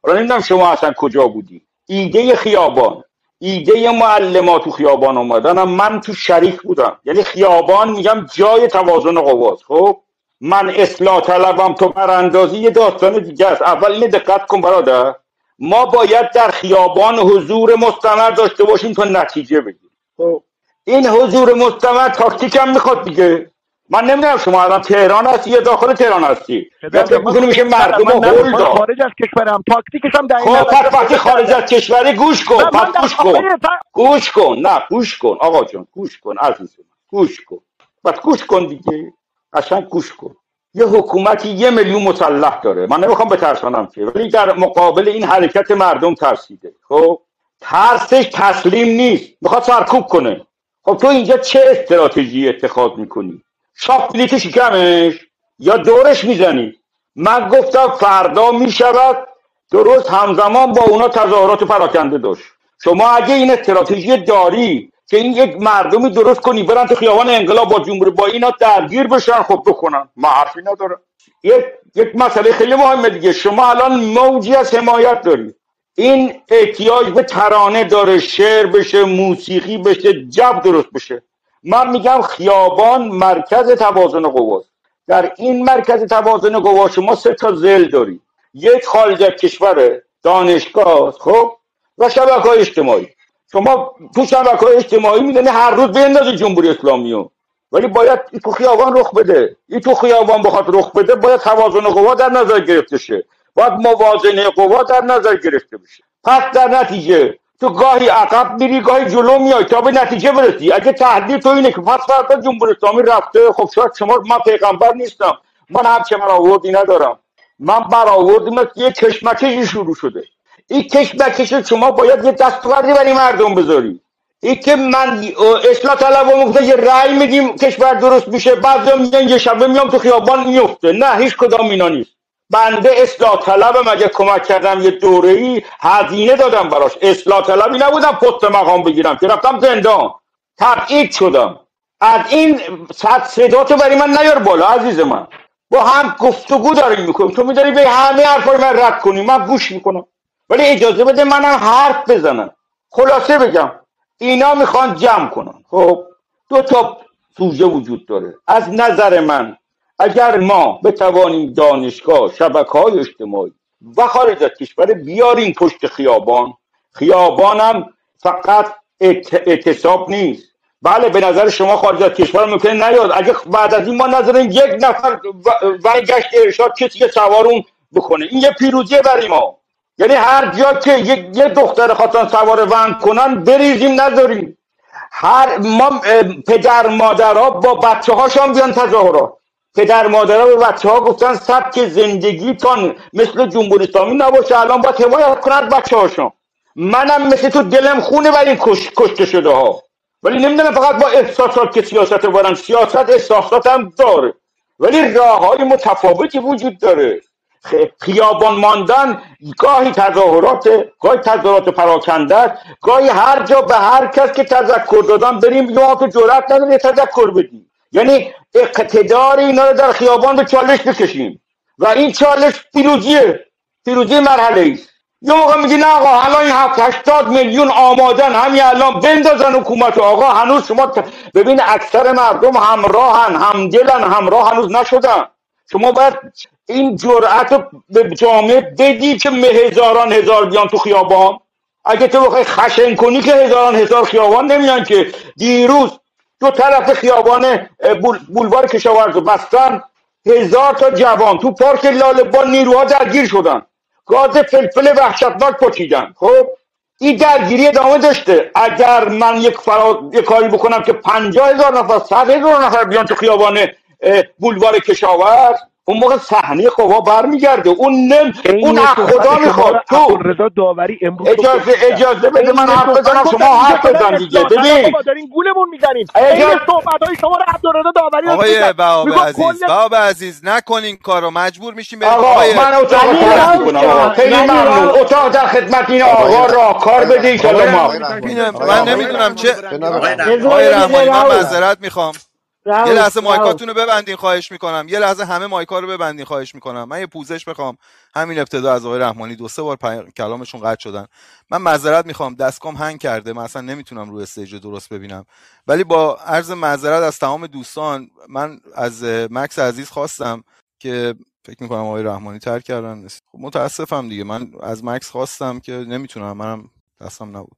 حالا نمی‌دونم شما اصلا کجا بودی. ایده خیابان. ایده معلمات تو خیابان اومدن من تو شریک بودم. یعنی خیابان میگم جای توازن قواست خب؟ من اصلاح طلبم تو براندازی یه داستان دیگه است. اول اینه دقت کن برادر. ما باید در خیابان حضور مستمر داشته باشیم تا نتیجه بگیریم. خب. این حضور مستمر تاکتیک هم می‌خواد دیگه. من نمی‌دونم شما الان تهران هستی یا داخل تهران هستی؟ یا فکر میشه مردم هول داد. خارج از کشورم. تاکتیکش هم خب پس وقتی خارج از کشوری گوش کن. پس گوش کن. گوش کن. نه گوش کن. آقا جان گوش کن عزیزم. گوش کن. پس گوش کن دیگه. قشنگ گوش کن. یه حکومتی یه میلیون مسلح داره. من نمی‌خوام بترسانم که ولی در مقابل این حرکت مردم ترسیده. خب؟ ترسش تسلیم نیست. می‌خواد سرکوب کنه. خب تو اینجا چه استراتژی اتخاذ می‌کنی؟ شاپ بلیت شکمش یا دورش می‌زنی؟ من گفتم فردا می‌شود درست همزمان با اونا تظاهرات پراکنده داشت. شما اگه این استراتژی داری که این یک مردمی درست کنی برن تو خیابان انقلاب با جمهوری با اینا درگیر بشن خب بکنن ما حرفی ندارم. یک یک مسئله خیلی مهمه دیگه. شما الان موجی از حمایت دارید این احتیاج به ترانه داره شعر بشه موسیقی بشه جب درست بشه. من میگم خیابان مرکز توازن قواست در این مرکز توازن قوا شما سه تا زل داری. یک خارج از کشور دانشگاه خب و شبکه های اجتماعی. شما تو شبکه های اجتماعی می‌دونی هر روز بندازی جمهوری اسلامی ولی باید این تو خیابان رخ بده. این تو خیابان بخواد رخ بده باید توازن قوا در نظر گرفته شه. باید موازنه قوا در نظر گرفته بشه. پس در نتیجه تو گاهی عقب میری گاهی جلو میای تا به نتیجه برسی. اگه تحلیل تو اینه که پس فردا جمهوری اسلامی رفته خب شاید شما من پیغمبر نیستم. من هم چه برآوردی ندارم. من برآوردیم که یه کشمکشی شروع شده. این کشمکش شما باید یه دستوردی برای مردم بذاری این که من اصلاح طلب و یه رأی میدیم کشور درست میشه بعضی میگن یه شبه میام تو خیابان میفته. نه هیچ کدام اینا نیست. بنده اصلاح طلبم اگه کمک کردم یه دوره ای هزینه دادم براش. اصلاح طلبی نبودم پست مقام بگیرم که رفتم زندان. تبعید شدم. از این صد صدا تو برای من نیار بالا عزیز من. با هم گفتگو داریم می‌کنیم. تو میداری به همه حرفای من رد کنی من گوش می‌کنم. ولی اجازه بده منم حرف بزنم. خلاصه بگم اینا می‌خوان جمع کنن. خب دو تا سوژه وجود داره. از نظر من اگر ما بتوانیم دانشگاه شبکه های اجتماعی و خارج از کشور بیاریم پشت خیابان خیابانم فقط اعتصاب نیست. بله به نظر شما خارج از کشور ممکن نیاد. اگه بعد از این ما نظریم یک نفر و گشت ارشاد کسی که سوارون بکنه. این یه پیروزیه برای ما. یعنی هر جا که یه دختر خواستن سوار ون کنن بریزیم نذاریم. هر ما پدر مادرها با بچه هاشان بیان تظاهرات. پدر مادرها به بچه ها گفتن سبک زندگیتان مثل جمهوری اسلامی نباشه الان با حمایت کنند بچه هاشون منم مثل تو دلم خونه بر این کش... کشته شده ها. ولی نمی‌دونم فقط با احساسات که سیاست برن سیاست احساسات هم داره. ولی راه های متفاوتی وجود داره. خیابان ماندن گاهی تظاهرات گاهی تظاهرات پراکنده گاهی هر جا به هر کس که تذکر دادن بریم یا تو جرأت نداره تذکر بدیم. یعنی اقتدار اینا رو در خیابان به چالش بکشیم. و این چالش پیروزیه پیروزی مرحله است یه موقع میگی نه آقا الان این هفت هشتاد میلیون آمادن همین الان بندازن حکومت آقا هنوز شما ببین اکثر مردم همراهن همدلن همراه هنوز نشدن. شما باید این جرأت به جامعه بدی که هزاران هزار بیان تو خیابان. اگه تو بخوای خشن کنی که هزاران هزار خیابان نمیان که. دیروز دو طرف خیابان بولوار کشاورز بستن. هزار تا جوان تو پارک لاله با نیروها درگیر شدن. گاز فلفل وحشتناک پاچیدن خب این درگیری ادامه داشته. اگر من یک, فرا... یک کاری بکنم که پنجاه هزار نفر صد هزار نفر بیان تو خیابان بولوار کشاورز اون موقع صحنه قوا برمیگرده. اون نم اون خدا می‌خواد. تو رضا داوری امروز اجازه اجازه بده من حرف بزنم شما حرف بزن دیگه. ببین. دارین گولمون می‌زنین این صحبت های شما رو عبدالرضا داوری آقای بهاب عزیز بهاب عزیز نکن کارو. مجبور میشیم بریم آقا من اتاق خدمت می‌کنم. آقا خیلی ممنون. اتاق در خدمت این آقا را کار بده ان ما. من نمی‌دونم چه آقای رحمانی من معذرت می‌خوام. یه لحظه مایکاتون رو ببندین خواهش می‌کنم. یه لحظه همه مایکا رو ببندین خواهش می‌کنم. من یه پوزش بخوام. همین ابتدا از آقای رحمانی دو سه بار کلامشون قطع شدن. من معذرت می‌خوام. دستکام هنگ کرده. من اصلا نمی‌تونم روی استیج درست ببینم. ولی با عرض معذرت از تمام دوستان من از مکس عزیز خواستم که فکر می‌کنم آقای رحمانی ترک کردن. خب متاسفم دیگه. من از مکس خواستم که نمی‌تونم. منم دستم نبود.